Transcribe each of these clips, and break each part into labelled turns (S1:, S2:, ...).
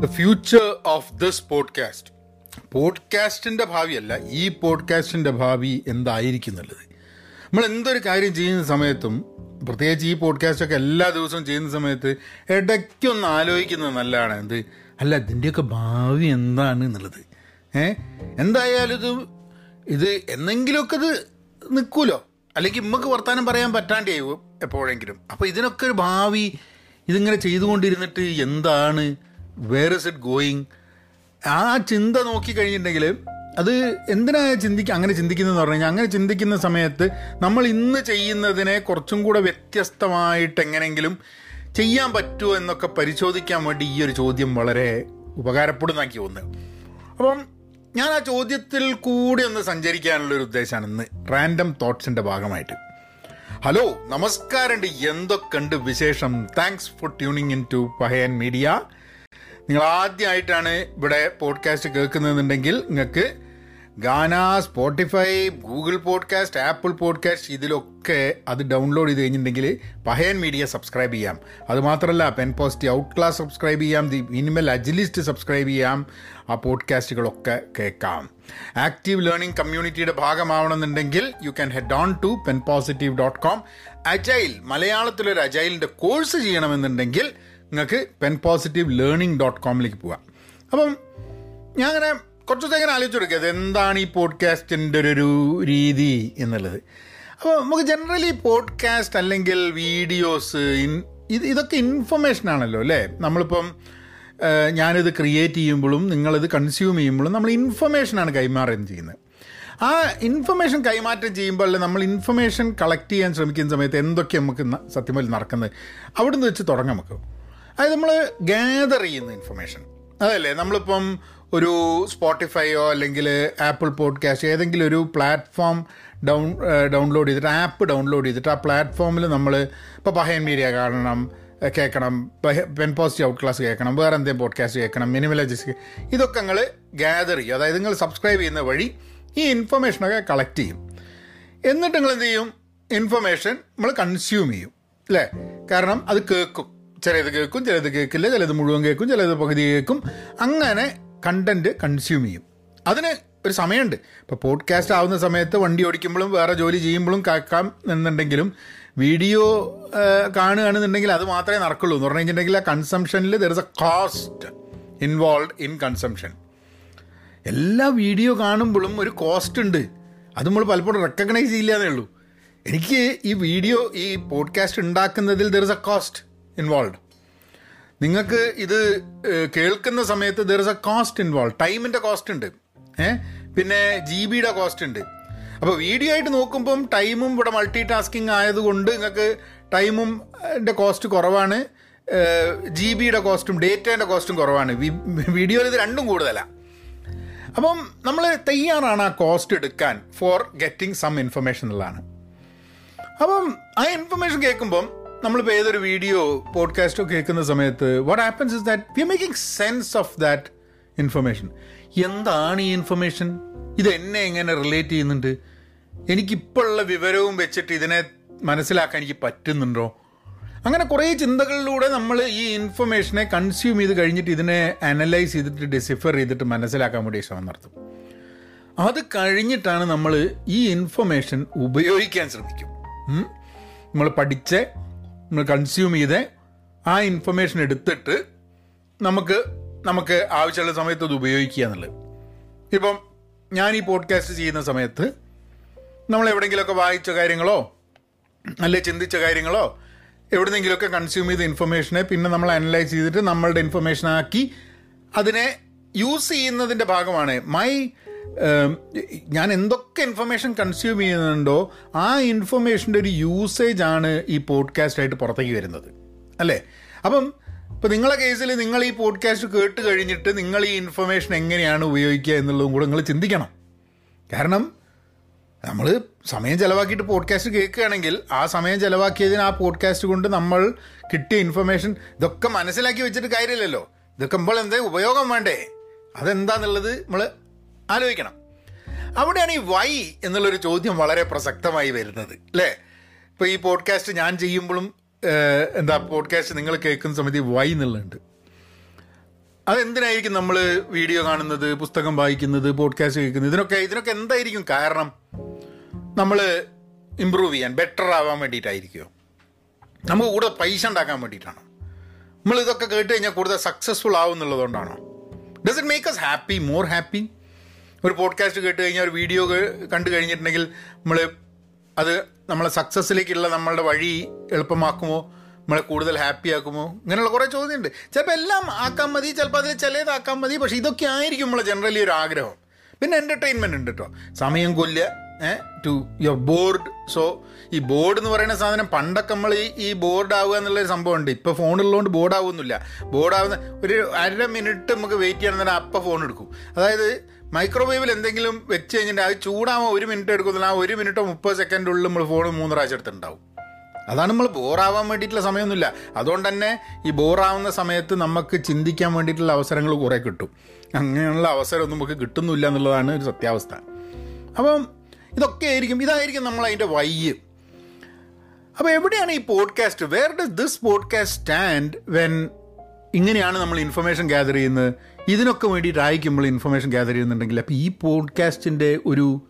S1: The future of this podcast പോഡ്കാസ്റ്റിന്റെ ഭാവിയല്ല ഈ പോഡ്കാസ്റ്റിന്റെ ഭാവി എന്തായിരിക്കും എന്നുള്ളത് നമ്മൾ എന്തൊരു കാര്യം ചെയ്യുന്ന സമയത്തും പ്രത്യേകിച്ച് ഈ പോഡ്കാസ്റ്റൊക്കെ എല്ലാ ദിവസവും ചെയ്യുന്ന സമയത്ത് ഇടയ്ക്കൊന്ന് ആലോചിക്കുന്നത് നല്ലതാണ്. എന്ത്? അല്ല ഇതിന്റെയൊക്കെ ഭാവി എന്താണ് എന്നുള്ളത്. ഏ? എന്തായാലും ഇത് ഇത് എന്നെങ്കിലുമൊക്കെ ഇത് നിൽക്കുമല്ലോ. അല്ലെങ്കിൽ നമുക്ക് വർത്തമാനം പറയാൻ പറ്റാണ്ടേ എപ്പോഴെങ്കിലും. അപ്പോൾ ഇതിനൊക്കെ ഒരു ഭാവി ഇതിങ്ങനെ ചെയ്തുകൊണ്ടിരുന്നിട്ട് എന്താണ് വേർ ഇസ് ഇറ്റ് ഗോയിങ് ആ ചിന്ത നോക്കി കഴിഞ്ഞിട്ടുണ്ടെങ്കിൽ അത് എന്തിനാ ചിന്തിക്കുക അങ്ങനെ ചിന്തിക്കുന്നതെന്ന് പറഞ്ഞു കഴിഞ്ഞാൽ അങ്ങനെ ചിന്തിക്കുന്ന സമയത്ത് നമ്മൾ ഇന്ന് ചെയ്യുന്നതിനെ കുറച്ചും കൂടെ വ്യത്യസ്തമായിട്ട് എങ്ങനെങ്കിലും ചെയ്യാൻ പറ്റുമോ എന്നൊക്കെ പരിശോധിക്കാൻ വേണ്ടി ഈ ഒരു ചോദ്യം വളരെ ഉപകാരപ്പെടുന്നാക്കി വന്നു അപ്പം ഞാൻ ആ ചോദ്യത്തിൽ കൂടി ഒന്ന് സഞ്ചരിക്കാനുള്ളൊരു ഉദ്ദേശമാണ് ഇന്ന് റാൻഡം തോട്ട്സിന്റെ ഭാഗമായിട്ട്. ഹലോ നമസ്കാരമുണ്ട്. എന്തൊക്കെയുണ്ട് വിശേഷം? Thanks for tuning in to Pahayan media നിങ്ങൾ ആദ്യമായിട്ടാണ് ഇവിടെ പോഡ്കാസ്റ്റ് കേൾക്കുന്നതെന്നുണ്ടെങ്കിൽ നിങ്ങൾക്ക് Gaana Spotify Google podcast Apple podcast ഇതിലൊക്കെ അത് ഡൗൺലോഡ് ചെയ്ത് കഴിഞ്ഞിട്ടുണ്ടെങ്കിൽ പഹയൻ മീഡിയ സബ്സ്ക്രൈബ് ചെയ്യാം. അതുമാത്രമല്ല pen post out class subscribe ചെയ്യാം ദി മിനിമൽ അജിലിസ്റ്റ് സബ്സ്ക്രൈബ് ചെയ്യാം ആ പോഡ്കാസ്റ്റുകളൊക്കെ കേൾക്കാം. ആക്റ്റീവ് ലേണിംഗ് കമ്മ്യൂണിറ്റിയുടെ ഭാഗമാവണമെന്നുണ്ടെങ്കിൽ you can head on to pen positive dot com agile മലയാളത്തിലൊരു അജൈലിന്റെ കോഴ്സ് ചെയ്യണമെന്നുണ്ടെങ്കിൽ നിങ്ങൾക്ക് പെൻ പോസിറ്റീവ് ലേണിംഗ് ഡോട്ട് കോമിലേക്ക് പോവാം അപ്പം ഞാൻ അങ്ങനെ കുറച്ച് ദിവസം ഇങ്ങനെ ആലോചിച്ച് കൊടുക്കുക എന്താണ് ഈ പോഡ്കാസ്റ്റിന്റെ ഒരു രീതി എന്നുള്ളത്? അപ്പോൾ നമുക്ക് ജനറലി പോഡ്കാസ്റ്റ് അല്ലെങ്കിൽ വീഡിയോസ് ഇത് ഇതൊക്കെ ഇൻഫർമേഷൻ ആണല്ലോ അല്ലേ? നമ്മളിപ്പം ഞാനിത് ക്രിയേറ്റ് ചെയ്യുമ്പോഴും നിങ്ങളിത് കൺസ്യൂം ചെയ്യുമ്പോഴും നമ്മൾ ഇൻഫർമേഷനാണ് കൈമാറുകയും ചെയ്യുന്നത്. ആ ഇൻഫർമേഷൻ കൈമാറ്റം ചെയ്യുമ്പോൾ നമ്മൾ ഇൻഫർമേഷൻ കളക്ട് ചെയ്യാൻ ശ്രമിക്കുന്ന സമയത്ത് എന്തൊക്കെ നമുക്ക് സത്യം പോലെ നടക്കുന്നത്? അവിടുന്ന് വെച്ച് തുടങ്ങാം നമുക്ക്. അതായത് നമ്മൾ ഗ്യാദർ ചെയ്യുന്ന ഇൻഫർമേഷൻ അതല്ലേ? നമ്മളിപ്പം ഒരു സ്പോട്ടിഫൈയോ അല്ലെങ്കിൽ ആപ്പിൾ പോഡ്കാസ്റ്റ് ഏതെങ്കിലും ഒരു പ്ലാറ്റ്ഫോം ഡൗൺ ഡൗൺലോഡ് ചെയ്തിട്ട് ആപ്പ് ഡൗൺലോഡ് ചെയ്തിട്ട് ആ പ്ലാറ്റ്ഫോമിൽ നമ്മൾ ഇപ്പോൾ പഹയൻ മീഡിയ കാണണം കേൾക്കണം പെൻ പോസിറ്റീവ് ഔട്ട് ക്ലാസ് കേൾക്കണം വേറെ എന്തെങ്കിലും പോഡ്കാസ്റ്റ് കേൾക്കണം മിനിമലജിസ് ഇതൊക്കെ നിങ്ങൾ ഗ്യാദർ ചെയ്യും. അതായത് നിങ്ങൾ സബ്സ്ക്രൈബ് ചെയ്യുന്ന വഴി ഈ ഇൻഫർമേഷനൊക്കെ കളക്ട് ചെയ്യും. എന്നിട്ട് നിങ്ങൾ എന്ത് ചെയ്യും? ഇൻഫർമേഷൻ നമ്മൾ കൺസ്യൂം ചെയ്യും. അല്ലേ കാരണം അത് കേൾക്കും. ചിലത് കേൾക്കും ചിലത് കേൾക്കില്ല ചിലത് മുഴുവൻ കേൾക്കും ചിലത് പകുതി കേൾക്കും. അങ്ങനെ കണ്ടന്റ് കൺസ്യൂം ചെയ്യും. അതിന് ഒരു സമയമുണ്ട്. ഇപ്പോൾ പോഡ്കാസ്റ്റ് ആവുന്ന സമയത്ത് വണ്ടി ഓടിക്കുമ്പോഴും വേറെ ജോലി ചെയ്യുമ്പോഴും കേൾക്കാം എന്നുണ്ടെങ്കിലും വീഡിയോ കാണുകയാണെന്നുണ്ടെങ്കിൽ അത് മാത്രമേ നടക്കുള്ളൂ. എന്ന് പറഞ്ഞു കഴിഞ്ഞിട്ടുണ്ടെങ്കിൽ ആ കൺസംഷനിൽ there is a cost involve in consumption എല്ലാ വീഡിയോ കാണുമ്പോഴും ഒരു കോസ്റ്റ് ഉണ്ട്. അത് നമ്മൾ പലപ്പോഴും റെക്കഗ്നൈസ് ചെയ്യില്ലാന്നേ ഉള്ളൂ. എനിക്ക് ഈ വീഡിയോ ഈ podcast ഉണ്ടാക്കുന്നതിൽ there is a cost involve നിങ്ങൾക്ക് ഇത് കേൾക്കുന്ന സമയത്ത് there is a cost involve ടൈമിന്റെ കോസ്റ്റ് ഉണ്ട്. ഏ? പിന്നെ ജി ബിയുടെ കോസ്റ്റ് ഉണ്ട്. അപ്പോൾ വീഡിയോ ആയിട്ട് നോക്കുമ്പം ടൈമും ഇവിടെ മൾട്ടി ടാസ്കിങ് ആയതുകൊണ്ട് നിങ്ങൾക്ക് ടൈമും കോസ്റ്റ് കുറവാണ്. ജി ബിയുടെ കോസ്റ്റും ഡേറ്റേന്റെ കോസ്റ്റും കുറവാണ്. വീഡിയോയിൽ ഇത് രണ്ടും കൂടുതലാണ് അപ്പം നമ്മൾ തയ്യാറാണ് ആ കോസ്റ്റ് എടുക്കാൻ ഫോർ ഗെറ്റിംഗ് സം ഇൻഫർമേഷൻ എന്നുള്ളതാണ് അപ്പം ആ ഇൻഫർമേഷൻ കേൾക്കുമ്പം നമ്മളിപ്പോൾ ഏതൊരു വീഡിയോ പോഡ്കാസ്റ്റോ കേൾക്കുന്ന സമയത്ത് what happens is that we are making sense of that information എന്താണ് ഈ ഇൻഫർമേഷൻ ഇത് എന്നെ എങ്ങനെ റിലേറ്റ് ചെയ്യുന്നുണ്ട്? എനിക്കിപ്പോൾ ഉള്ള വിവരവും വെച്ചിട്ട് ഇതിനെ മനസ്സിലാക്കാൻ എനിക്ക് പറ്റുന്നുണ്ടോ? അങ്ങനെ കുറേ ചിന്തകളിലൂടെ നമ്മൾ ഈ ഇൻഫർമേഷനെ കൺസ്യൂം ചെയ്ത് കഴിഞ്ഞിട്ട് ഇതിനെ അനലൈസ് ചെയ്തിട്ട് ഡിസിഫർ ചെയ്തിട്ട് മനസ്സിലാക്കാൻ വേണ്ടി ശ്രമം നടത്തും. അത് കഴിഞ്ഞിട്ടാണ് നമ്മൾ ഈ ഇൻഫർമേഷൻ ഉപയോഗിക്കാൻ ശ്രമിക്കും. നമ്മൾ പഠിച്ച് നമ്മൾ കൺസ്യൂം ചെയ്ത് ആ ഇൻഫർമേഷൻ എടുത്തിട്ട് നമുക്ക് നമുക്ക് ആവശ്യമുള്ള സമയത്ത് അത് ഉപയോഗിക്കുക എന്നുള്ളത്. ഇപ്പം ഞാൻ ഈ പോഡ്കാസ്റ്റ് ചെയ്യുന്ന സമയത്ത് നമ്മൾ എവിടെയെങ്കിലുമൊക്കെ വായിച്ച കാര്യങ്ങളോ അല്ലെ ചിന്തിച്ച കാര്യങ്ങളോ എവിടെന്നെങ്കിലുമൊക്കെ കൺസ്യൂം ചെയ്ത ഇൻഫർമേഷനെ പിന്നെ നമ്മൾ അനലൈസ് ചെയ്തിട്ട് നമ്മളുടെ ഇൻഫർമേഷൻ ആക്കി അതിനെ യൂസ് ചെയ്യുന്നതിന്റെ ഭാഗമാണ്. മൈ ഞാൻ എന്തൊക്കെ ഇൻഫർമേഷൻ കൺസ്യൂം ചെയ്യുന്നുണ്ടോ ആ ഇൻഫർമേഷന്റെ ഒരു യൂസേജ് ആണ് ഈ പോഡ്കാസ്റ്റ് ആയിട്ട് പുറത്തേക്ക് വരുന്നത്. അല്ലേ? അപ്പം ഇപ്പം നിങ്ങളെ കേസിൽ നിങ്ങൾ ഈ പോഡ്കാസ്റ്റ് കേട്ട് കഴിഞ്ഞിട്ട് നിങ്ങൾ ഈ ഇൻഫർമേഷൻ എങ്ങനെയാണ് ഉപയോഗിക്കുക എന്നുള്ളതും കൂടെ നിങ്ങൾ ചിന്തിക്കണം. കാരണം നമ്മൾ സമയം ചിലവാക്കിയിട്ട് പോഡ്കാസ്റ്റ് കേൾക്കുകയാണെങ്കിൽ ആ സമയം ചിലവാക്കിയതിന് ആ പോഡ്കാസ്റ്റ് കൊണ്ട് നമ്മൾ കിട്ടിയ ഇൻഫർമേഷൻ ഇതൊക്കെ മനസ്സിലാക്കി വെച്ചിട്ട് കാര്യമില്ലല്ലോ. ഇതൊക്കെ നമ്മൾ എന്താ ഉപയോഗം വേണ്ടേ? അതെന്താന്നുള്ളത് നമ്മൾ ആലോചിക്കണം. അവിടെയാണ് ഈ വൈ എന്നുള്ളൊരു ചോദ്യം വളരെ പ്രസക്തമായി വരുന്നത് അല്ലേ ഇപ്പോൾ ഈ പോഡ്കാസ്റ്റ് ഞാൻ ചെയ്യുമ്പോഴും എന്താ പോഡ്കാസ്റ്റ് നിങ്ങൾ കേൾക്കുന്ന സമയത്ത് വൈ എന്നുള്ളുണ്ട് അതെന്തിനായിരിക്കും നമ്മൾ വീഡിയോ കാണുന്നത് പുസ്തകം വായിക്കുന്നത് പോഡ്കാസ്റ്റ് കേൾക്കുന്നത്? ഇതിനൊക്കെ ഇതിനൊക്കെ എന്തായിരിക്കും കാരണം? നമ്മൾ ഇമ്പ്രൂവ് ചെയ്യാൻ ബെറ്റർ ആവാൻ വേണ്ടിയിട്ടായിരിക്കുമോ നമുക്ക് കൂടുതൽ പൈസ ഉണ്ടാക്കാൻ വേണ്ടിയിട്ടാണോ? നമ്മൾ ഇതൊക്കെ കേട്ട് കഴിഞ്ഞാൽ കൂടുതൽ സക്സസ്ഫുൾ ആവും എന്നുള്ളതുകൊണ്ടാണോ does it make us happy more happy ഒരു പോഡ്കാസ്റ്റ് കേട്ട് കഴിഞ്ഞാൽ ഒരു വീഡിയോ കണ്ടു കഴിഞ്ഞിട്ടുണ്ടെങ്കിൽ നമ്മൾ അത് നമ്മളെ സക്സസ്സിലേക്കുള്ള നമ്മളുടെ വഴി എളുപ്പമാക്കുമോ? നമ്മളെ കൂടുതൽ ഹാപ്പി ആക്കുമോ? ഇങ്ങനെയുള്ള കുറേ ചോദ്യമുണ്ട്. ചിലപ്പോൾ എല്ലാം ആക്കാൻ മതി ചിലപ്പോൾ അതിൽ ചിലതാക്കാൻ മതി പക്ഷേ ഇതൊക്കെ ആയിരിക്കും നമ്മളെ ജനറലി ഒരു ആഗ്രഹം. പിന്നെ എന്റർടൈൻമെന്റ് ഉണ്ട് കേട്ടോ സമയം കൊല്ലുക ടു യുവർ ബോർഡ് സോ ഈ ബോർഡ് എന്ന് പറയുന്ന സാധനം പണ്ടൊക്കെ നമ്മൾ ഈ ഈ ബോർഡ് ആവുക എന്നുള്ളൊരു സംഭവമുണ്ട് ഇപ്പോൾ ഫോണുള്ളതുകൊണ്ട് ബോർഡ് ആവുന്നില്ല. ബോർഡ് ആവുന്ന ഒരു അര മിനിറ്റ് നമുക്ക് വെയിറ്റ് ചെയ്യണമെന്നുണ്ടെങ്കിൽ അപ്പം ഫോൺ എടുക്കും. അതായത് മൈക്രോവേവിൽ എന്തെങ്കിലും വെച്ച് കഴിഞ്ഞിട്ട് അത് ചൂടാകുമ്പോൾ ഒരു മിനിറ്റ് എടുക്കുന്നില്ല. ആ ഒരു മിനിറ്റോ മുപ്പത് സെക്കൻഡുള്ളിൽ നമ്മൾ ഫോൺ മൂന്ന് പ്രാവശ്യം എടുത്തിട്ടുണ്ടാവും. അതാണ് നമ്മൾ ബോറാവാൻ വേണ്ടിയിട്ടുള്ള സമയമൊന്നുമില്ല. അതുകൊണ്ട് തന്നെ ഈ ബോറാവുന്ന സമയത്ത് നമുക്ക് ചിന്തിക്കാൻ വേണ്ടിയിട്ടുള്ള അവസരങ്ങൾ കുറേ കിട്ടും. അങ്ങനെയുള്ള അവസരമൊന്നും നമുക്ക് കിട്ടുന്നില്ല എന്നുള്ളതാണ് ഒരു സത്യാവസ്ഥ. അപ്പം ഇതൊക്കെ ആയിരിക്കും ഇതായിരിക്കും നമ്മൾ അതിന്റെ വയ്യ് അപ്പോൾ എവിടെയാണ് ഈ podcast where does this podcast stand when ഇങ്ങനെയാണ് നമ്മൾ ഇൻഫർമേഷൻ ഗ്യാദർ ചെയ്യുന്നത്? ഇതിനൊക്കെ വേണ്ടിയിട്ടായിരിക്കും നമ്മൾ ഇൻഫർമേഷൻ ഗ്യാദർ ചെയ്യുന്നുണ്ടെങ്കിൽ. അപ്പോൾ ഈ പോഡ്കാസ്റ്റിന്റെ ഒരു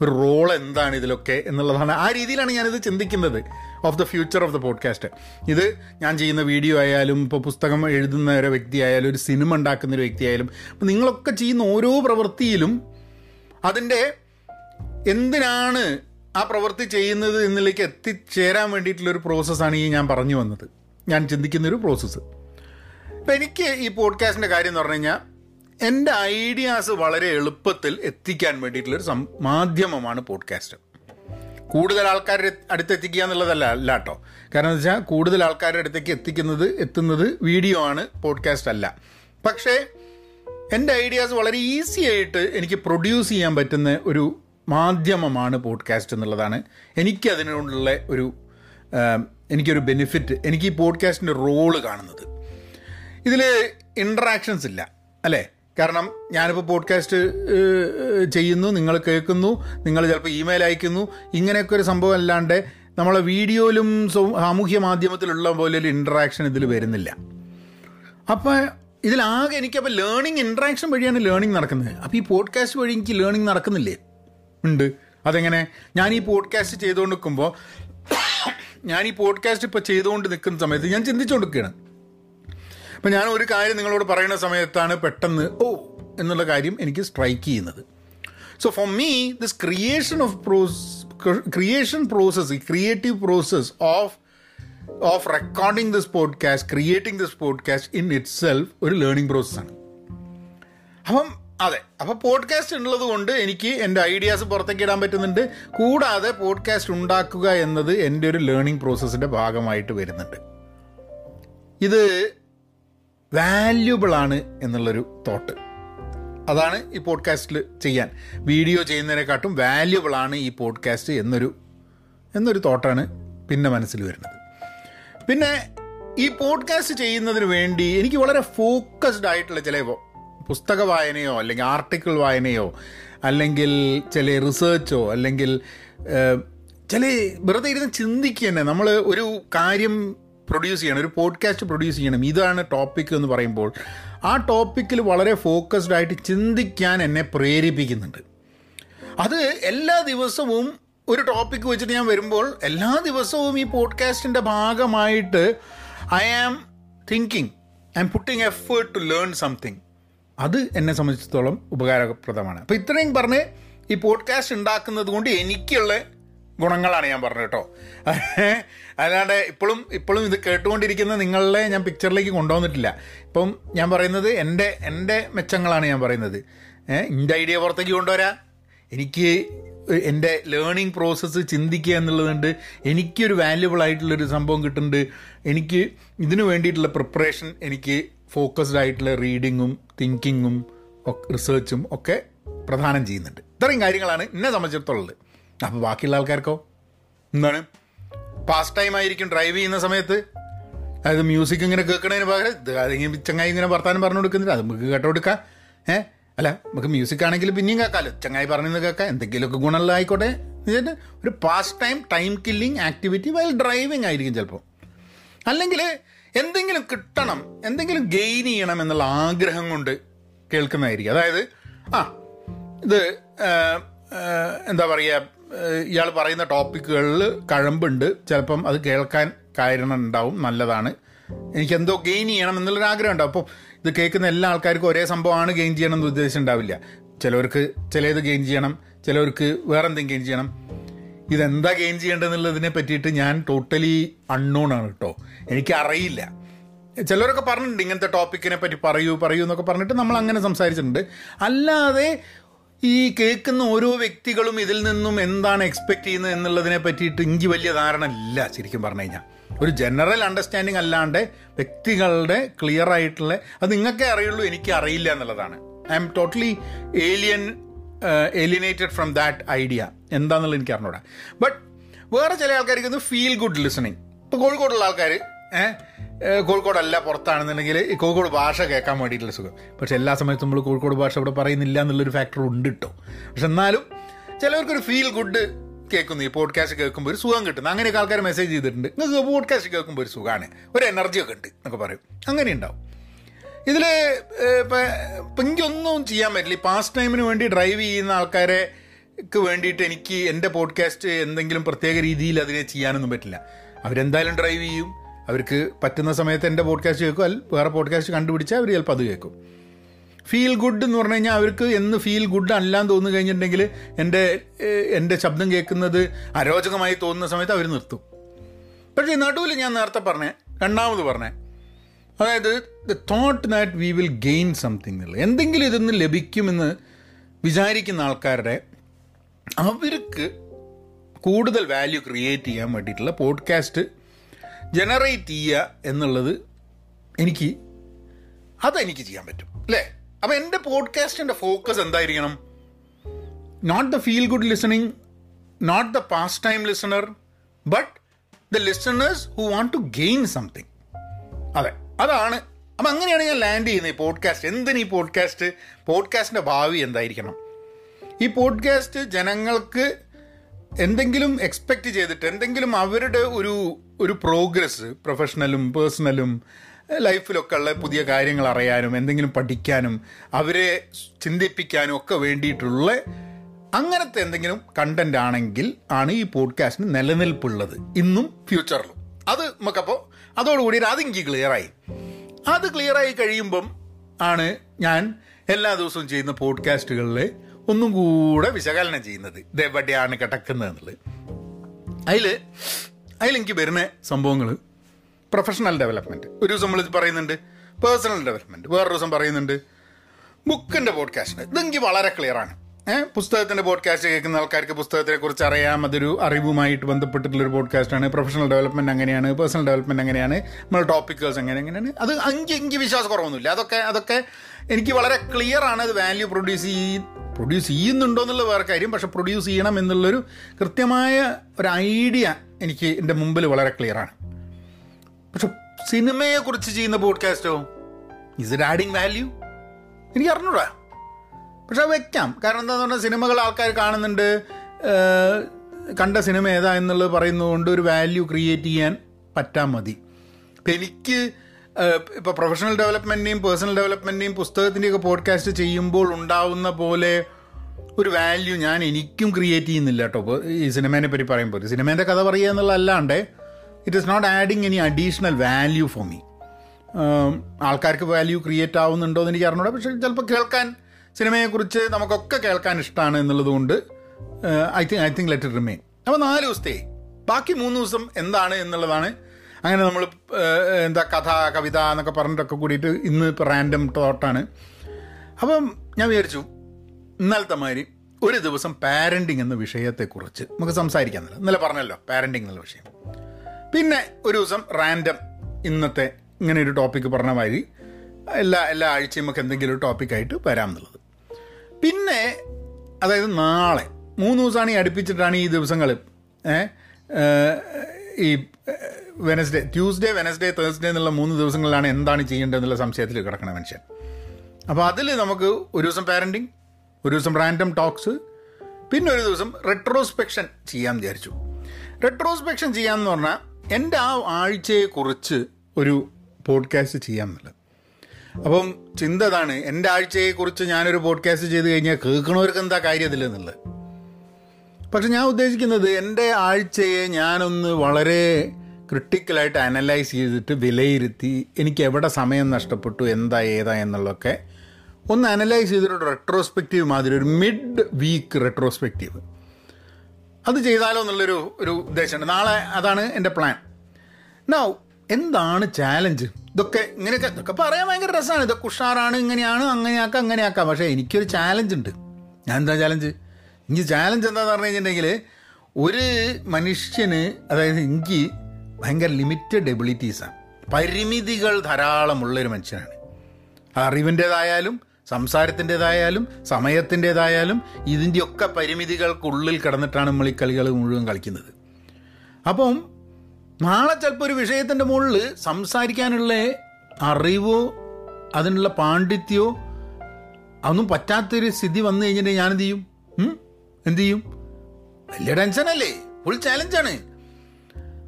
S1: ഒരു റോൾ എന്താണ് ഇതിലൊക്കെ എന്നുള്ളതാണ് ആ രീതിയിലാണ് ഞാനിത് ചിന്തിക്കുന്നത്. Of the future of the podcast ഇത് ഞാൻ ചെയ്യുന്ന വീഡിയോ ആയാലും ഇപ്പോൾ പുസ്തകം എഴുതുന്ന ഒരു വ്യക്തി ആയാലും ഒരു സിനിമ ഉണ്ടാക്കുന്ന ഒരു വ്യക്തി ആയാലും നിങ്ങളൊക്കെ ചെയ്യുന്ന ഓരോ പ്രവൃത്തിയിലും അതിന്റെ എന്തിനാണ് ആ പ്രവൃത്തി ചെയ്യുന്നത് എന്നിലേക്ക് എത്തിച്ചേരാൻ വേണ്ടിയിട്ടുള്ളൊരു പ്രോസസ്സാണ് ഈ ഞാൻ പറഞ്ഞു വന്നത്. ഞാൻ ചിന്തിക്കുന്നൊരു പ്രോസസ്സ് ഇപ്പം എനിക്ക് ഈ പോഡ്കാസ്റ്റിന്റെ കാര്യം എന്ന് പറഞ്ഞു കഴിഞ്ഞാൽ എന്റെ ഐഡിയാസ് വളരെ എളുപ്പത്തിൽ എത്തിക്കാൻ വേണ്ടിയിട്ടുള്ളൊരു സം മാധ്യമമാണ് പോഡ്കാസ്റ്റ് കൂടുതൽ ആൾക്കാരുടെ അടുത്തെത്തിക്കുക എന്നുള്ളതല്ല അല്ല കേട്ടോ കാരണം എന്ന് വെച്ചാൽ കൂടുതൽ ആൾക്കാരുടെ അടുത്തേക്ക് എത്തിക്കുന്നത് എത്തുന്നത് വീഡിയോ ആണ് പോഡ്കാസ്റ്റ് അല്ല. പക്ഷേ എന്റെ ഐഡിയാസ് വളരെ ഈസി ആയിട്ട് എനിക്ക് പ്രൊഡ്യൂസ് ചെയ്യാൻ പറ്റുന്ന ഒരു മാധ്യമമാണ് പോഡ്കാസ്റ്റ് എന്നുള്ളതാണ് എനിക്ക് അതിനോടുള്ള ഒരു എനിക്കൊരു ബെനിഫിറ്റ് എനിക്ക് ഈ പോഡ്കാസ്റ്റിന്റെ റോൾ കാണുന്നത്. ഇതിൽ ഇൻട്രാക്ഷൻസ് ഇല്ല അല്ലേ? കാരണം ഞാനിപ്പോൾ പോഡ്കാസ്റ്റ് ചെയ്യുന്നു നിങ്ങൾ കേൾക്കുന്നു നിങ്ങൾ ചിലപ്പോൾ ഇമെയിൽ അയക്കുന്നു ഇങ്ങനെയൊക്കെ ഒരു സംഭവം അല്ലാണ്ട് നമ്മളെ വീഡിയോയിലും സാമൂഹ്യ മാധ്യമത്തിലുള്ള പോലെ ഒരു ഇൻട്രാക്ഷൻ ഇതിൽ വരുന്നില്ല. അപ്പോൾ ഇതിലാകെ എനിക്കപ്പോൾ ലേണിംഗ് ഇൻട്രാക്ഷൻ വഴിയാണ് ലേണിംഗ് നടക്കുന്നത്. അപ്പോൾ ഈ പോഡ്കാസ്റ്റ് വഴി എനിക്ക് ലേണിംഗ് നടക്കുന്നില്ലേ? ഉണ്ട്. അതെങ്ങനെ? ഞാൻ ഈ പോഡ്കാസ്റ്റ് ചെയ്തുകൊണ്ട് നിൽക്കുമ്പോൾ ഞാൻ ഈ പോഡ്കാസ്റ്റ് ഇപ്പോൾ ചെയ്തുകൊണ്ട് നിൽക്കുന്ന സമയത്ത് ഞാൻ ചിന്തിച്ചുകൊണ്ട് നിൽക്കുകയാണ് അപ്പം ഞാൻ ഒരു കാര്യം നിങ്ങളോട് പറയുന്ന സമയത്താണ് പെട്ടെന്ന് ഓ എന്നുള്ള കാര്യം എനിക്ക് സ്ട്രൈക്ക് ചെയ്യുന്നത്. So for me this creation of pros creation process ഈ creative process of of recording this podcast creating this podcast in itself ഒരു ലേണിംഗ് പ്രോസസ്സാണ് അപ്പം അതെ അപ്പോൾ പോഡ്കാസ്റ്റ് ഉള്ളത് കൊണ്ട് എനിക്ക് എന്റെ ഐഡിയാസ് പുറത്തേക്ക് ഇടാൻ പറ്റുന്നുണ്ട്. കൂടാതെ പോഡ്കാസ്റ്റ് ഉണ്ടാക്കുക എന്നത് എന്റെ ഒരു ലേണിംഗ് പ്രോസസ്സിന്റെ ഭാഗമായിട്ട് വരുന്നുണ്ട്. ഇത് വാല്യുബിൾ ആണ് എന്നുള്ളൊരു തോട്ട് അതാണ് ഈ പോഡ്കാസ്റ്റിൽ ചെയ്യാൻ. വീഡിയോ ചെയ്യുന്നതിനെക്കാട്ടും വാല്യുബിളാണ് ഈ പോഡ്കാസ്റ്റ് എന്നൊരു എന്നൊരു തോട്ടാണ് പിന്നെ മനസ്സിൽ വരുന്നത്. പിന്നെ ഈ പോഡ്കാസ്റ്റ് ചെയ്യുന്നതിന് വേണ്ടി എനിക്ക് വളരെ ഫോക്കസ്ഡ് ആയിട്ടുള്ള ചില പുസ്തക വായനയോ അല്ലെങ്കിൽ ആർട്ടിക്കിൾ വായനയോ അല്ലെങ്കിൽ ചില റിസേർച്ചോ അല്ലെങ്കിൽ ചില വെറുതെ ഇരുന്ന് ചിന്തിക്കുക തന്നെ നമ്മൾ ഒരു കാര്യം പ്രൊഡ്യൂസ് ചെയ്യണം ഒരു പോഡ്കാസ്റ്റ് പ്രൊഡ്യൂസ് ചെയ്യണം. ഇതാണ് ടോപ്പിക് എന്ന് പറയുമ്പോൾ ആ ടോപ്പിക്കിൽ വളരെ ഫോക്കസ്ഡ് ആയിട്ട് ചിന്തിക്കാൻ എന്നെ പ്രേരിപ്പിക്കുന്നുണ്ട്. അത് എല്ലാ ദിവസവും ഒരു ടോപ്പിക്ക് വെച്ചിട്ട് ഞാൻ വരുമ്പോൾ എല്ലാ ദിവസവും ഈ പോഡ്കാസ്റ്റിന്റെ ഭാഗമായിട്ട് I am thinking I am putting effort to learn something അത് എന്നെ സംബന്ധിച്ചിടത്തോളം ഉപകാരപ്രദമാണ്. അപ്പോൾ ഇത്രയും പറഞ്ഞ് ഈ പോഡ്കാസ്റ്റ് ഉണ്ടാക്കുന്നത് കൊണ്ട് എനിക്കുള്ള ഗുണങ്ങളാണ് ഞാൻ പറഞ്ഞത് കേട്ടോ. അല്ലാണ്ട് ഇപ്പോഴും ഇപ്പോഴും ഇത് കേട്ടുകൊണ്ടിരിക്കുന്ന നിങ്ങളെ ഞാൻ പിക്ചറിലേക്ക് കൊണ്ടുവന്നിട്ടില്ല. ഇപ്പം ഞാൻ പറയുന്നത് എന്റെ എന്റെ മെച്ചങ്ങളാണ് ഞാൻ പറയുന്നത്. എന്റെ ഐഡിയ പുറത്തേക്ക് കൊണ്ടുവരാ. എനിക്ക് എന്റെ ലേണിംഗ് പ്രോസസ്സ് ചിന്തിക്കുക എന്നുള്ളതുണ്ട്. എനിക്കൊരു വാല്യുബിൾ ആയിട്ടുള്ളൊരു സംഭവം കിട്ടുന്നുണ്ട്. എനിക്ക് ഇതിനു വേണ്ടിയിട്ടുള്ള പ്രിപ്പറേഷൻ എനിക്ക് ഫോക്കസ്ഡ് ആയിട്ടുള്ള റീഡിങ്ങും തിങ്കിങ്ങും റിസർച്ചും ഒക്കെ പ്രധാനം ചെയ്യുന്നുണ്ട്. ഇത്രയും കാര്യങ്ങളാണ് എന്നെ സംബന്ധിച്ചിടത്തോളം അപ്പോൾ ബാക്കിയുള്ള ആൾക്കാർക്കോ? എന്താണ്? പാസ്റ്റ് ടൈം ആയിരിക്കും ഡ്രൈവ് ചെയ്യുന്ന സമയത്ത്. അതായത് മ്യൂസിക് ഇങ്ങനെ കേൾക്കണതിന് പകരം അതിങ്ങനെ ചങ്ങായി ഇങ്ങനെ വർത്താനം പറഞ്ഞു കൊടുക്കുന്നില്ല. അത് നമുക്ക് കേട്ടോ കൊടുക്കാം. ഏ? അല്ല നമുക്ക് മ്യൂസിക് ആണെങ്കിൽ പിന്നെയും കേൾക്കാമല്ലോ ചങ്ങായി പറഞ്ഞത് കേൾക്കാം. എന്തെങ്കിലുമൊക്കെ ഗുണമുള്ള ആയിക്കോട്ടെ. ഒരു pastime time killing activity while driving ആയിരിക്കും ചിലപ്പോൾ അല്ലെങ്കിൽ എന്തെങ്കിലും കിട്ടണം എന്തെങ്കിലും ഗെയിൻ ചെയ്യണം എന്നുള്ള ആഗ്രഹം കൊണ്ട് കേൾക്കുന്നതായിരിക്കും. അതായത് ആ ഇത് എന്താ പറയുക ഇയാൾ പറയുന്ന ടോപ്പിക്കുകളിൽ കഴമ്പുണ്ട്. ചിലപ്പം അത് കേൾക്കാൻ കാരണം ഉണ്ടാവും നല്ലതാണ്. എനിക്ക് എന്തോ ഗെയിൻ ചെയ്യണം എന്നുള്ളൊരു ആഗ്രഹം ഉണ്ടാവും അപ്പോൾ ഇത് കേൾക്കുന്ന എല്ലാ ആൾക്കാർക്കും ഒരേ സംഭവമാണ് ഗെയിൻ ചെയ്യണം എന്ന് ഉദ്ദേശം ഉണ്ടാവില്ല ചിലവർക്ക് ചിലത് ഗെയിൻ ചെയ്യണം ചിലവർക്ക് വേറെ എന്തെങ്കിലും ഗെയിൻ ചെയ്യണം. ഇതെന്താ ഗെയിൻ ചെയ്യേണ്ടതെന്നുള്ളതിനെ പറ്റിയിട്ട് ഞാൻ ടോട്ടലി അൺനോൺ ആണ് കേട്ടോ. എനിക്ക് അറിയില്ല ചിലരൊക്കെ പറഞ്ഞിട്ടുണ്ട് ഇങ്ങനത്തെ ടോപ്പിക്കിനെ പറ്റി പറയൂ പറയൂ എന്നൊക്കെ പറഞ്ഞിട്ട് നമ്മൾ അങ്ങനെ സംസാരിച്ചിട്ടുണ്ട്. അല്ലാതെ ഈ കേൾക്കുന്ന ഓരോ വ്യക്തികളും ഇതിൽ നിന്നും എന്താണ് എക്സ്പെക്ട് ചെയ്യുന്നത് എന്നുള്ളതിനെ പറ്റിയിട്ട് ഇഞ്ചി വലിയ ധാരണ ഇല്ല ശരിക്കും പറഞ്ഞു കഴിഞ്ഞാൽ ഒരു ജനറൽ അണ്ടർസ്റ്റാൻഡിങ് അല്ലാണ്ട് വ്യക്തികളുടെ ക്ലിയർ ആയിട്ടുള്ള അത് നിങ്ങൾക്കേ അറിയുള്ളൂ എനിക്ക് അറിയില്ല എന്നുള്ളതാണ്. I'm totally alien alienated from that idea എന്താണെന്നുള്ളത് എനിക്ക് അറിഞ്ഞൂടാ. ബട്ട് വേറെ ചില ആൾക്കാർക്ക് ഫീൽ ഗുഡ് ലിസണിങ് ഇപ്പോൾ കോഴിക്കോടുള്ള ആൾക്കാർ ഏഹ് കോഴിക്കോടല്ല പുറത്താണെന്നുണ്ടെങ്കിൽ ഈ കോഴിക്കോട് ഭാഷ കേൾക്കാൻ വേണ്ടിയിട്ടുള്ള സുഖം. പക്ഷെ എല്ലാ സമയത്തും നമ്മൾ കോഴിക്കോട് ഭാഷ ഇവിടെ പറയുന്നില്ല എന്നുള്ളൊരു ഫാക്ടർ ഉണ്ട് കേട്ടോ പക്ഷെ എന്നാലും ചിലവർക്കൊരു ഫീൽ ഗുഡ് കേൾക്കുന്നു. ഈ പോഡ്കാസ്റ്റ് കേൾക്കുമ്പോൾ ഒരു സുഖം കിട്ടുന്നു. അങ്ങനെയൊക്കെ ആൾക്കാർ മെസ്സേജ് ചെയ്തിട്ടുണ്ട്. നിങ്ങൾക്ക് പോഡ്കാസ്റ്റ് കേൾക്കുമ്പോൾ ഒരു സുഖമാണ് ഒരു എനർജി ഒക്കെ ഉണ്ട് എന്നൊക്കെ പറയും. അങ്ങനെ ഉണ്ടാവും. ഇതിൽ ഇപ്പം ഇപ്പം എനിക്കൊന്നും ചെയ്യാൻ പറ്റില്ല. ഈ പാസ്റ്റ് ടൈമിന് വേണ്ടി ഡ്രൈവ് ചെയ്യുന്ന ആൾക്കാരെ ക്ക് വേണ്ടിയിട്ട് എനിക്ക് എന്റെ പോഡ്കാസ്റ്റ് എന്തെങ്കിലും പ്രത്യേക രീതിയിൽ അതിനെ ചെയ്യാനൊന്നും പറ്റില്ല. അവരെന്തായാലും ഡ്രൈവ് ചെയ്യും. അവർക്ക് പറ്റുന്ന സമയത്ത് എന്റെ പോഡ്കാസ്റ്റ് കേൾക്കും. അല്ല വേറെ പോഡ്കാസ്റ്റ് കണ്ടുപിടിച്ചാൽ അവർ ചിലപ്പോൾ അത് കേൾക്കും. ഫീൽ ഗുഡ് എന്ന് പറഞ്ഞു കഴിഞ്ഞാൽ അവർക്ക് എന്ന് ഫീൽ ഗുഡ് അല്ലാന്ന് തോന്നുന്നു കഴിഞ്ഞിട്ടുണ്ടെങ്കിൽ എന്റെ എന്റെ ശബ്ദം കേൾക്കുന്നത് അരോചകമായി തോന്നുന്ന സമയത്ത് അവർ നിർത്തും. പക്ഷേ നടുവിൽ ഞാൻ നേരത്തെ പറഞ്ഞേ രണ്ടാമത് പറഞ്ഞേ. അതായത് the thought that we will gain something എന്നുള്ളത് എന്തെങ്കിലും ഇതിൽ നിന്ന് ലഭിക്കുമെന്ന് വിചാരിക്കുന്ന ആൾക്കാരുടെ അവർക്ക് കൂടുതൽ വാല്യൂ ക്രിയേറ്റ് ചെയ്യാൻ വേണ്ടിയിട്ടുള്ള പോഡ്കാസ്റ്റ് ജനറേറ്റ് ചെയ്യുക എന്നുള്ളത് എനിക്ക് അതെനിക്ക് ചെയ്യാൻ പറ്റും അല്ലേ? അപ്പം എന്റെ പോഡ്കാസ്റ്റിന്റെ ഫോക്കസ് എന്തായിരിക്കണം? Not the feel good listening not the pastime listener but the listeners who want to gain something അതെ അതാണ്. അപ്പം അങ്ങനെയാണ് ഞാൻ ലാൻഡ് ചെയ്യുന്നത് ഈ പോഡ്കാസ്റ്റ് എന്തിന് ഈ പോഡ്കാസ്റ്റ് പോഡ്കാസ്റ്റിന്റെ ഭാവി എന്തായിരിക്കണം? ഈ പോഡ്കാസ്റ്റ് ജനങ്ങൾക്ക് എന്തെങ്കിലും എക്സ്പെക്റ്റ് ചെയ്തിട്ട് എന്തെങ്കിലും അവരുടെ ഒരു ഒരു പ്രോഗ്രസ് പ്രൊഫഷണലും പേഴ്സണലും ലൈഫിലൊക്കെ ഉള്ള പുതിയ കാര്യങ്ങൾ അറിയാനും എന്തെങ്കിലും പഠിക്കാനും അവരെ ചിന്തിപ്പിക്കാനും ഒക്കെ വേണ്ടിയിട്ടുള്ള അങ്ങനത്തെ എന്തെങ്കിലും കണ്ടന്റ് ആണെങ്കിൽ ആണ് ഈ പോഡ്കാസ്റ്റിന് നിലനിൽപ്പുള്ളത്. ഇന്നും ഫ്യൂച്ചറിലും അത് നമുക്കപ്പോൾ അതോടുകൂടി അതെനിക്ക് ക്ലിയറായി അത് ക്ലിയറായി കഴിയുമ്പം ആണ് ഞാൻ എല്ലാ ദിവസവും ചെയ്യുന്ന പോഡ്കാസ്റ്റുകളിൽ ഒന്നും കൂടെ വിശകലനം ചെയ്യുന്നത്. ഇതെവിടെയാണ് കിടക്കുന്നത് എന്നുള്ളത് അതിൽ അതിലെനിക്ക് വരുന്ന സംഭവങ്ങൾ പ്രൊഫഷണൽ ഡെവലപ്മെന്റ് ഒരു ദിവസം നമ്മൾ പറയുന്നുണ്ട്. പേഴ്സണൽ ഡെവലപ്മെന്റ് വേറൊരു ദിവസം പറയുന്നുണ്ട്. ബുക്കിന്റെ പോഡ്കാസ്റ്റ് ഇതെനിക്ക് വളരെ ക്ലിയറാണ് ഏഹ് പുസ്തകത്തിന്റെ പോഡ്കാസ്റ്റ് കേൾക്കുന്ന ആൾക്കാർക്ക് പുസ്തകത്തെ കുറിച്ച് അറിയാം. അതൊരു അറിവുമായിട്ട് ബന്ധപ്പെട്ടിട്ടുള്ളൊരു പോഡ്കാസ്റ്റാണ് പ്രൊഫഷണൽ ഡെവലപ്മെന്റ് അങ്ങനെയാണ്. പേഴ്സണൽ ഡെവലപ്മെന്റ് അങ്ങനെയാണ്. നമ്മൾ ടോപ്പിക്കേഴ്സ് എങ്ങനെ എങ്ങനെയാണ്. അത് എനിക്ക് എനിക്ക് വിശ്വാസക്കുറവൊന്നുമില്ല. അതൊക്കെ അതൊക്കെ എനിക്ക് വളരെ ക്ലിയറാണ് അത് വാല്യൂ പ്രൊഡ്യൂസ് ചെയ്യ പ്രൊഡ്യൂസ് ചെയ്യുന്നുണ്ടോ എന്നുള്ള വേറെ കാര്യം പക്ഷെ പ്രൊഡ്യൂസ് ചെയ്യണം എന്നുള്ളൊരു കൃത്യമായ ഒരു ഐഡിയ എനിക്ക് എന്റെ മുമ്പിൽ വളരെ ക്ലിയറാണ് പക്ഷെ സിനിമയെക്കുറിച്ച് ചെയ്യുന്ന പോഡ്കാസ്റ്റോ? ഇസ് ഇറ്റ് ആഡിങ് വാല്യൂ എനിക്ക് അറിഞ്ഞൂടാ. പക്ഷെ അത് വെക്കാം. കാരണം എന്താണെന്ന് പറഞ്ഞാൽ സിനിമകൾ ആൾക്കാർ കാണുന്നുണ്ട്. കണ്ട സിനിമ ഏതാ എന്നുള്ളത് പറയുന്നത് കൊണ്ട് ഒരു വാല്യൂ ക്രിയേറ്റ് ചെയ്യാൻ പറ്റാൻ മതി. അപ്പം എനിക്ക് ഇപ്പോൾ പ്രൊഫഷണൽ ഡെവലപ്മെന്റിനെയും പേഴ്സണൽ ഡെവലപ്മെന്റിനെയും പുസ്തകത്തിന്റെയൊക്കെ പോഡ്കാസ്റ്റ് ചെയ്യുമ്പോൾ ഉണ്ടാവുന്ന പോലെ ഒരു വാല്യൂ ഞാൻ എനിക്കും ക്രിയേറ്റ് ചെയ്യുന്നില്ല കേട്ടോ ഇപ്പോൾ ഈ സിനിമേനെ പറ്റി പറയുമ്പോൾ സിനിമേന്റെ കഥ പറയുക എന്നുള്ളതല്ലാണ്ട് it is not adding any additional value for me ആൾക്കാർക്ക് വാല്യൂ ക്രിയേറ്റ് ആവുന്നുണ്ടോ എന്ന് എനിക്ക് അറിഞ്ഞൂടാ. പക്ഷേ ചിലപ്പോൾ കേൾക്കാൻ സിനിമയെക്കുറിച്ച് നമുക്കൊക്കെ കേൾക്കാൻ ഇഷ്ടമാണ് എന്നുള്ളത് കൊണ്ട് I think I think let remain അപ്പോൾ നാല് ദിവസത്തെ ബാക്കി മൂന്ന് ദിവസം എന്താണ് എന്നുള്ളതാണ് അങ്ങനെ നമ്മൾ എന്താ കഥ കവിത എന്നൊക്കെ പറഞ്ഞിട്ടൊക്കെ കൂടിയിട്ട് ഇന്ന് ഇപ്പോൾ റാൻഡം തോട്ടാണ് അപ്പം ഞാൻ വിചാരിച്ചു ഇന്നലത്തെ മാതിരി ഒരു ദിവസം പാരന്റിങ് എന്ന വിഷയത്തെക്കുറിച്ച് നമുക്ക് സംസാരിക്കാൻ ഇന്നലെ പറഞ്ഞല്ലോ പാരന്റിങ് എന്നുള്ള വിഷയം. പിന്നെ ഒരു ദിവസം റാൻഡം ഇന്നത്തെ ഇങ്ങനെ ഒരു ടോപ്പിക്ക് പറഞ്ഞ മാതിരി എല്ലാ എല്ലാ ആഴ്ചയും നമുക്ക് എന്തെങ്കിലും ഒരു ടോപ്പിക്കായിട്ട് വരാം എന്നുള്ളത്. പിന്നെ അതായത് നാളെ മൂന്ന് ദിവസമാണ് ഈ അടുപ്പിച്ചിട്ടാണ് ഈ ദിവസങ്ങൾ ഈ വെനസ്ഡേ ട്യൂസ്ഡേ വെനസ്ഡേ തേഴ്സ്ഡേ എന്നുള്ള മൂന്ന് ദിവസങ്ങളിലാണ് എന്താണ് ചെയ്യേണ്ടതെന്നുള്ള സംശയത്തിൽ കിടക്കണ മനുഷ്യൻ. അപ്പോൾ അതിൽ നമുക്ക് ഒരു ദിവസം പാരന്റിങ് ഒരു ദിവസം റാൻഡം ടോക്സ് പിന്നെ ഒരു ദിവസം റെട്രോസ്പെക്ഷൻ ചെയ്യാൻ വിചാരിച്ചു. റെട്രോസ്പെക്ഷൻ ചെയ്യാമെന്ന് പറഞ്ഞാൽ എന്റെ ആ ആഴ്ചയെക്കുറിച്ച് ഒരു പോഡ്കാസ്റ്റ് ചെയ്യാമെന്നുള്ളത് അപ്പം ചിന്ത അതാണ് എന്റെ ആഴ്ചയെക്കുറിച്ച് ഞാനൊരു പോഡ്കാസ്റ്റ് ചെയ്ത് കഴിഞ്ഞാൽ കേൾക്കണവർക്ക് എന്താ കാര്യം അതിലെന്നുള്ളത് പക്ഷെ ഞാൻ ഉദ്ദേശിക്കുന്നത് എന്റെ ആഴ്ചയെ ഞാനൊന്ന് വളരെ ക്രിട്ടിക്കലായിട്ട് അനലൈസ് ചെയ്തിട്ട് വിലയിരുത്തി എനിക്ക് എവിടെ സമയം നഷ്ടപ്പെട്ടു എന്താ ഏതാ എന്നുള്ളതൊക്കെ ഒന്ന് അനലൈസ് ചെയ്തിട്ട് റെട്രോസ്പെക്റ്റീവ് മാതിരി ഒരു മിഡ് വീക്ക് റെട്രോസ്പെക്റ്റീവ് അത് ചെയ്താലോ എന്നുള്ളൊരു ഒരു ഉദ്ദേശമുണ്ട്. നാളെ അതാണ് എന്റെ പ്ലാൻ നൗ എന്താണ് ചാലഞ്ച് ഇതൊക്കെ ഇങ്ങനെയൊക്കെ ഇതൊക്കെ പറയാൻ ഭയങ്കര രസമാണ്. ഇതൊക്കെ ഉഷാറാണ് ഇങ്ങനെയാണ് അങ്ങനെയാക്കാം അങ്ങനെയാക്കാം. പക്ഷേ എനിക്കൊരു ചാലഞ്ച് ഉണ്ട്. ഞാൻ എന്താ ചാലഞ്ച് എനിക്ക് ചാലഞ്ച് എന്താണെന്ന് പറഞ്ഞു കഴിഞ്ഞിട്ടുണ്ടെങ്കിൽ ഒരു മനുഷ്യന് അതായത് എനിക്ക് ഭയങ്കര ലിമിറ്റഡ് എബിലിറ്റീസാണ് പരിമിതികൾ ധാരാളമുള്ളൊരു മനുഷ്യനാണ്. അറിവിന്റേതായാലും സംസാരത്തിന്റെതായാലും സമയത്തിന്റെതായാലും ഇതിന്റെയൊക്കെ പരിമിതികൾക്കുള്ളിൽ കിടന്നിട്ടാണ് നമ്മൾ ഈ കളികൾ മുഴുവൻ കളിക്കുന്നത്. അപ്പം നാളെ ചിലപ്പോൾ ഒരു വിഷയത്തിന്റെ മുകളിൽ സംസാരിക്കാനുള്ള അറിവോ അതിനുള്ള പാണ്ഡിത്യമോ അതൊന്നും പറ്റാത്തൊരു സ്ഥിതി വന്നു കഴിഞ്ഞിട്ടുണ്ടെങ്കിൽ ഞാൻ എന്ത് ചെയ്യും? എന്ത് ചെയ്യും? വലിയ ടെൻഷനല്ലേ ഫുൾ ചാലഞ്ചാണ്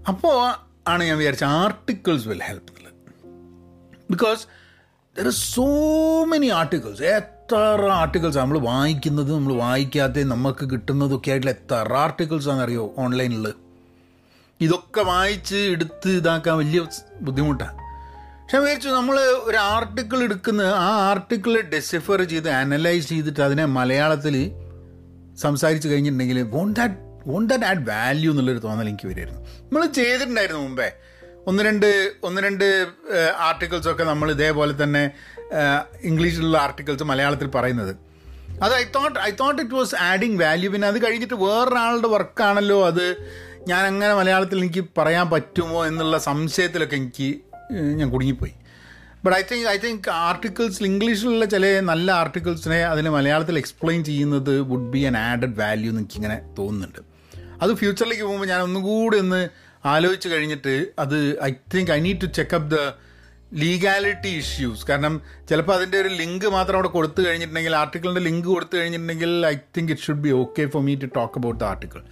S1: അപ്പോൾ ആണ് ഞാൻ വിചാരിച്ച ആർട്ടിക്കിൾസ് വിൽ ഹെൽപ്പ് എന്നുള്ളത് because there is so many articles എത്ര ആർട്ടിക്കിൾസ് നമ്മൾ വായിക്കുന്നത് നമ്മൾ വായിക്കാതെ നമുക്ക് കിട്ടുന്നതൊക്കെ ആയിട്ടുള്ള എത്ര ആർട്ടിക്കിൾസ് ആണെന്നറിയോ ഓൺലൈനിൽ ഇതൊക്കെ വായിച്ച് എടുത്ത് ഇതാക്കാൻ വലിയ ബുദ്ധിമുട്ടാണ് പക്ഷെ വിചാരിച്ചു നമ്മൾ ഒരു ആർട്ടിക്കിൾ എടുക്കുന്ന ആ ആർട്ടിക്കിൾ ഡെസിഫർ ചെയ്ത് അനലൈസ് ചെയ്തിട്ട് അതിനെ മലയാളത്തിൽ സംസാരിച്ച് കഴിഞ്ഞിട്ടുണ്ടെങ്കിൽ won't that won't that add value എന്നുള്ളൊരു തോന്നൽ എനിക്ക് വരുമായിരുന്നു നമ്മൾ ചെയ്തിട്ടുണ്ടായിരുന്നു മുമ്പേ. ഒന്ന് രണ്ട് ഒന്ന് രണ്ട് ആർട്ടിക്കിൾസൊക്കെ നമ്മൾ ഇതേപോലെ തന്നെ ഇംഗ്ലീഷിലുള്ള ആർട്ടിക്കിൾസ് മലയാളത്തിൽ പറയുന്നത്. അത് I thought I thought it was adding value പിന്നെ അത് കഴിഞ്ഞിട്ട് വേറൊരാളുടെ വർക്കാണല്ലോ അത്. ഞാൻ അങ്ങനെ മലയാളത്തിൽ എനിക്ക് പറയാൻ പറ്റുമോ എന്നുള്ള സംശയത്തിലൊക്കെ എനിക്ക് ഞാൻ കുടുങ്ങിപ്പോയി. But I think I think ആർട്ടിക്കിൾസിൽ ഇംഗ്ലീഷിലുള്ള ചില നല്ല ആർട്ടിക്കിൾസിനെ അതിന് മലയാളത്തിൽ എക്സ്പ്ലെയിൻ ചെയ്യുന്നത് would be an added value എന്ന് എനിക്കിങ്ങനെ തോന്നുന്നുണ്ട്. അത് ഫ്യൂച്ചറിലേക്ക് പോകുമ്പോൾ ഞാൻ ഒന്നും കൂടി ഒന്ന് ആലോചിച്ച് കഴിഞ്ഞിട്ട് അത് I think I need to check up the legality issues കാരണം ചിലപ്പോൾ അതിന്റെ ഒരു ലിങ്ക് മാത്രം അവിടെ കൊടുത്തു കഴിഞ്ഞിട്ടുണ്ടെങ്കിൽ ആർട്ടിക്കിളിന്റെ ലിങ്ക് കൊടുത്തു കഴിഞ്ഞിട്ടുണ്ടെങ്കിൽ I think it should be okay for me to talk about the article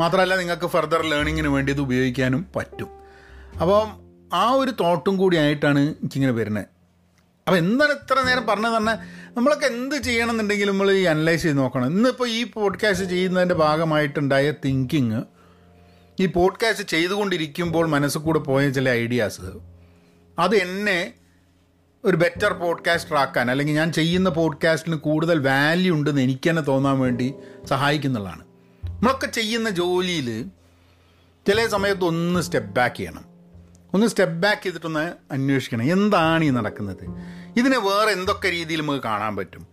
S1: മാത്രമല്ല നിങ്ങൾക്ക് ഫർദർ ലേണിങ്ങിന് വേണ്ടി ഇത് ഉപയോഗിക്കാനും പറ്റും. അപ്പം ആ ഒരു തോട്ടും കൂടി ആയിട്ടാണ് എനിക്കിങ്ങനെ വരുന്നത്. അപ്പോൾ എന്താണ് ഇത്ര നേരം പറഞ്ഞത് പറഞ്ഞാൽ നമ്മളൊക്കെ എന്ത് ചെയ്യണമെന്നുണ്ടെങ്കിൽ നമ്മൾ ഈ അനലൈസ് ചെയ്ത് നോക്കണം. ഇന്നിപ്പോൾ ഈ പോഡ്കാസ്റ്റ് ചെയ്യുന്നതിന്റെ ഭാഗമായിട്ടുണ്ടായ തിങ്കിങ് ഈ പോഡ്കാസ്റ്റ് ചെയ്തുകൊണ്ടിരിക്കുമ്പോൾ മനസ്സിൽ കൂടെ പോയ ചില ഐഡിയാസ് അത് എന്നെ ഒരു ബെറ്റർ പോഡ്കാസ്റ്റർ ആക്കാൻ അല്ലെങ്കിൽ ഞാൻ ചെയ്യുന്ന പോഡ്കാസ്റ്റിന് കൂടുതൽ വാല്യൂ ഉണ്ടെന്ന് എനിക്ക് തന്നെ തോന്നാൻ വേണ്ടി സഹായിക്കുന്നുള്ളതാണ് നമ്മളൊക്കെ ചെയ്യുന്ന ജോലിയിൽ ചില സമയത്ത് ഒന്ന് സ്റ്റെപ്പ് ബാക്ക് ചെയ്യണം. ഒന്ന് സ്റ്റെപ്പ് ബാക്ക് ചെയ്തിട്ടൊന്ന് അന്വേഷിക്കണം. എന്താണ് ഈ നടക്കുന്നത്? ഇതിനെ വേറെ എന്തൊക്കെ രീതിയിൽ നമുക്ക് കാണാൻ പറ്റും?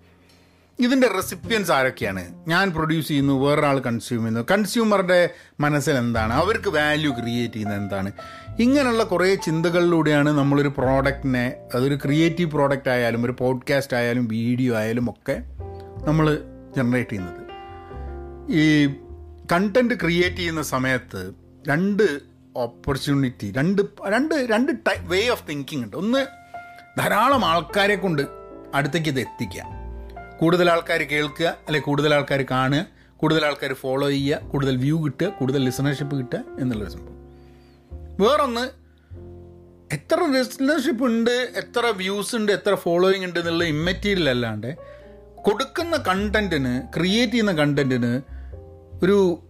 S1: ഇതിന്റെ റെസിപ്പിയൻസ് ആരൊക്കെയാണ്? ഞാൻ പ്രൊഡ്യൂസ് ചെയ്യുന്നു വേറൊരാൾ കൺസ്യൂം ചെയ്യുന്നു. കൺസ്യൂമറുടെ മനസ്സിൽ എന്താണ്? അവർക്ക് വാല്യൂ ക്രിയേറ്റ് ചെയ്യുന്നത് എന്താണ്? ഇങ്ങനെയുള്ള കുറേ ചിന്തകളിലൂടെയാണ് നമ്മളൊരു പ്രോഡക്റ്റിനെ അതൊരു ക്രിയേറ്റീവ് പ്രോഡക്റ്റ് ആയാലും ഒരു പോഡ്കാസ്റ്റ് ആയാലും വീഡിയോ ആയാലും ഒക്കെ നമ്മൾ ജനറേറ്റ് ചെയ്യുന്നത്. ഈ കണ്ടന്റ് ക്രിയേറ്റ് ചെയ്യുന്ന സമയത്ത് രണ്ട് ഓപ്പർച്യൂണിറ്റി രണ്ട് രണ്ട് രണ്ട് ടൈ വേ ഓഫ് തിങ്കിങ് ഉണ്ട്. ഒന്ന് ധാരാളം ആൾക്കാരെ കൊണ്ട് അടുത്തേക്ക് ഇത് എത്തിക്കുക. കൂടുതൽ ആൾക്കാർ കേൾക്കുക അല്ലെങ്കിൽ കൂടുതൽ ആൾക്കാർ കാണുക കൂടുതൽ ആൾക്കാർ ഫോളോ ചെയ്യുക കൂടുതൽ വ്യൂ കിട്ടുക കൂടുതൽ ലിസണർഷിപ്പ് കിട്ടുക എന്നുള്ളൊരു സംഭവം. വേറൊന്ന് എത്ര ലിസണർഷിപ്പ് ഉണ്ട് എത്ര വ്യൂസ് ഉണ്ട് എത്ര ഫോളോയിങ് ഉണ്ട് എന്നുള്ള ഇമ്മറ്റീരിയൽ അല്ലാണ്ട് കൊടുക്കുന്ന കണ്ടന്റിന് ക്രിയേറ്റ് ചെയ്യുന്ന കണ്ടന്റിന് ഒരു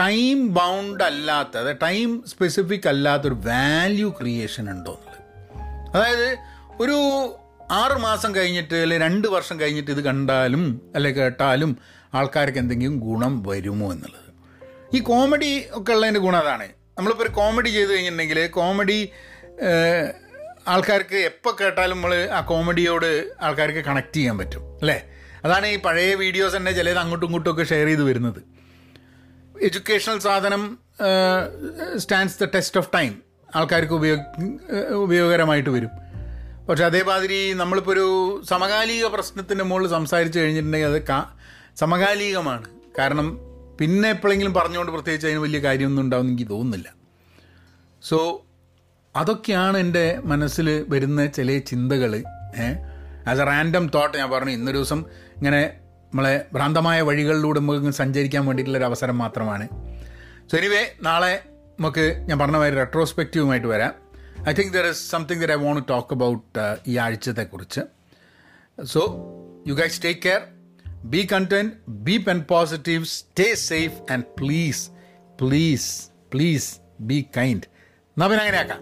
S1: ടൈം ബൗണ്ട് അല്ലാത്ത അതായത് ടൈം സ്പെസിഫിക് അല്ലാത്തൊരു വാല്യൂ ക്രിയേഷൻ ഉണ്ടോ എന്നുള്ളത്. അതായത് ഒരു ആറ് മാസം കഴിഞ്ഞിട്ട് അല്ലെങ്കിൽ രണ്ട് വർഷം കഴിഞ്ഞിട്ട് ഇത് കണ്ടാലും അല്ലെ കേട്ടാലും ആൾക്കാർക്ക് എന്തെങ്കിലും ഗുണം വരുമോ എന്നുള്ളത്. ഈ കോമഡി ഒക്കെ ഉള്ളതിന്റെ ഗുണം അതാണ്. നമ്മളിപ്പോൾ ഒരു കോമഡി ചെയ്ത് കഴിഞ്ഞിട്ടുണ്ടെങ്കിൽ കോമഡി ആൾക്കാർക്ക് എപ്പോൾ കേട്ടാലും നമ്മൾ ആ കോമഡിയോട് ആൾക്കാർക്ക് കണക്ട് ചെയ്യാൻ പറ്റും അല്ലേ? അതാണ് ഈ പഴയ വീഡിയോസ് തന്നെ ചിലത് അങ്ങോട്ടും ഇങ്ങോട്ടും ഒക്കെ ഷെയർ ചെയ്ത് വരുന്നത്. എഡ്യൂക്കേഷണൽ സാധനം stands the test of time ആൾക്കാർക്ക് ഉപയോഗ ഉപയോഗകരമായിട്ട് വരും. പക്ഷെ അതേമാതിരി നമ്മളിപ്പോൾ ഒരു സമകാലിക പ്രശ്നത്തിന്റെ മുകളിൽ സംസാരിച്ച് കഴിഞ്ഞിട്ടുണ്ടെങ്കിൽ അത് കാ സമകാലികമാണ്. കാരണം പിന്നെ എപ്പോഴെങ്കിലും പറഞ്ഞുകൊണ്ട് പ്രത്യേകിച്ച് അതിന് വലിയ കാര്യമൊന്നും ഉണ്ടാവുമെന്ന് എനിക്ക് തോന്നുന്നില്ല. സോ അതൊക്കെയാണ് എന്റെ മനസ്സിൽ വരുന്ന ചില ചിന്തകൾ. ആസ് എ റാൻഡം തോട്ട് ഞാൻ പറഞ്ഞു ഇന്നൊരു ദിവസം ഇങ്ങനെ നമ്മളെ ഭ്രാന്തമായ വഴികളിലൂടെ നമുക്ക് സഞ്ചരിക്കാൻ വേണ്ടിയിട്ടുള്ളൊരു അവസരം മാത്രമാണ്. സോ എനിവേ നാളെ നമുക്ക് ഞാൻ പറഞ്ഞ മാതിരി റെട്രോസ്പെക്റ്റീവുമായിട്ട് വരാം. I think there is something there I want talk about ഈ ആഴ്ചത്തെക്കുറിച്ച്. So you guys take care be content be pen positive stay safe and please please please be kind എന്നാൽ പിന്നെ അങ്ങനെയാക്കാം.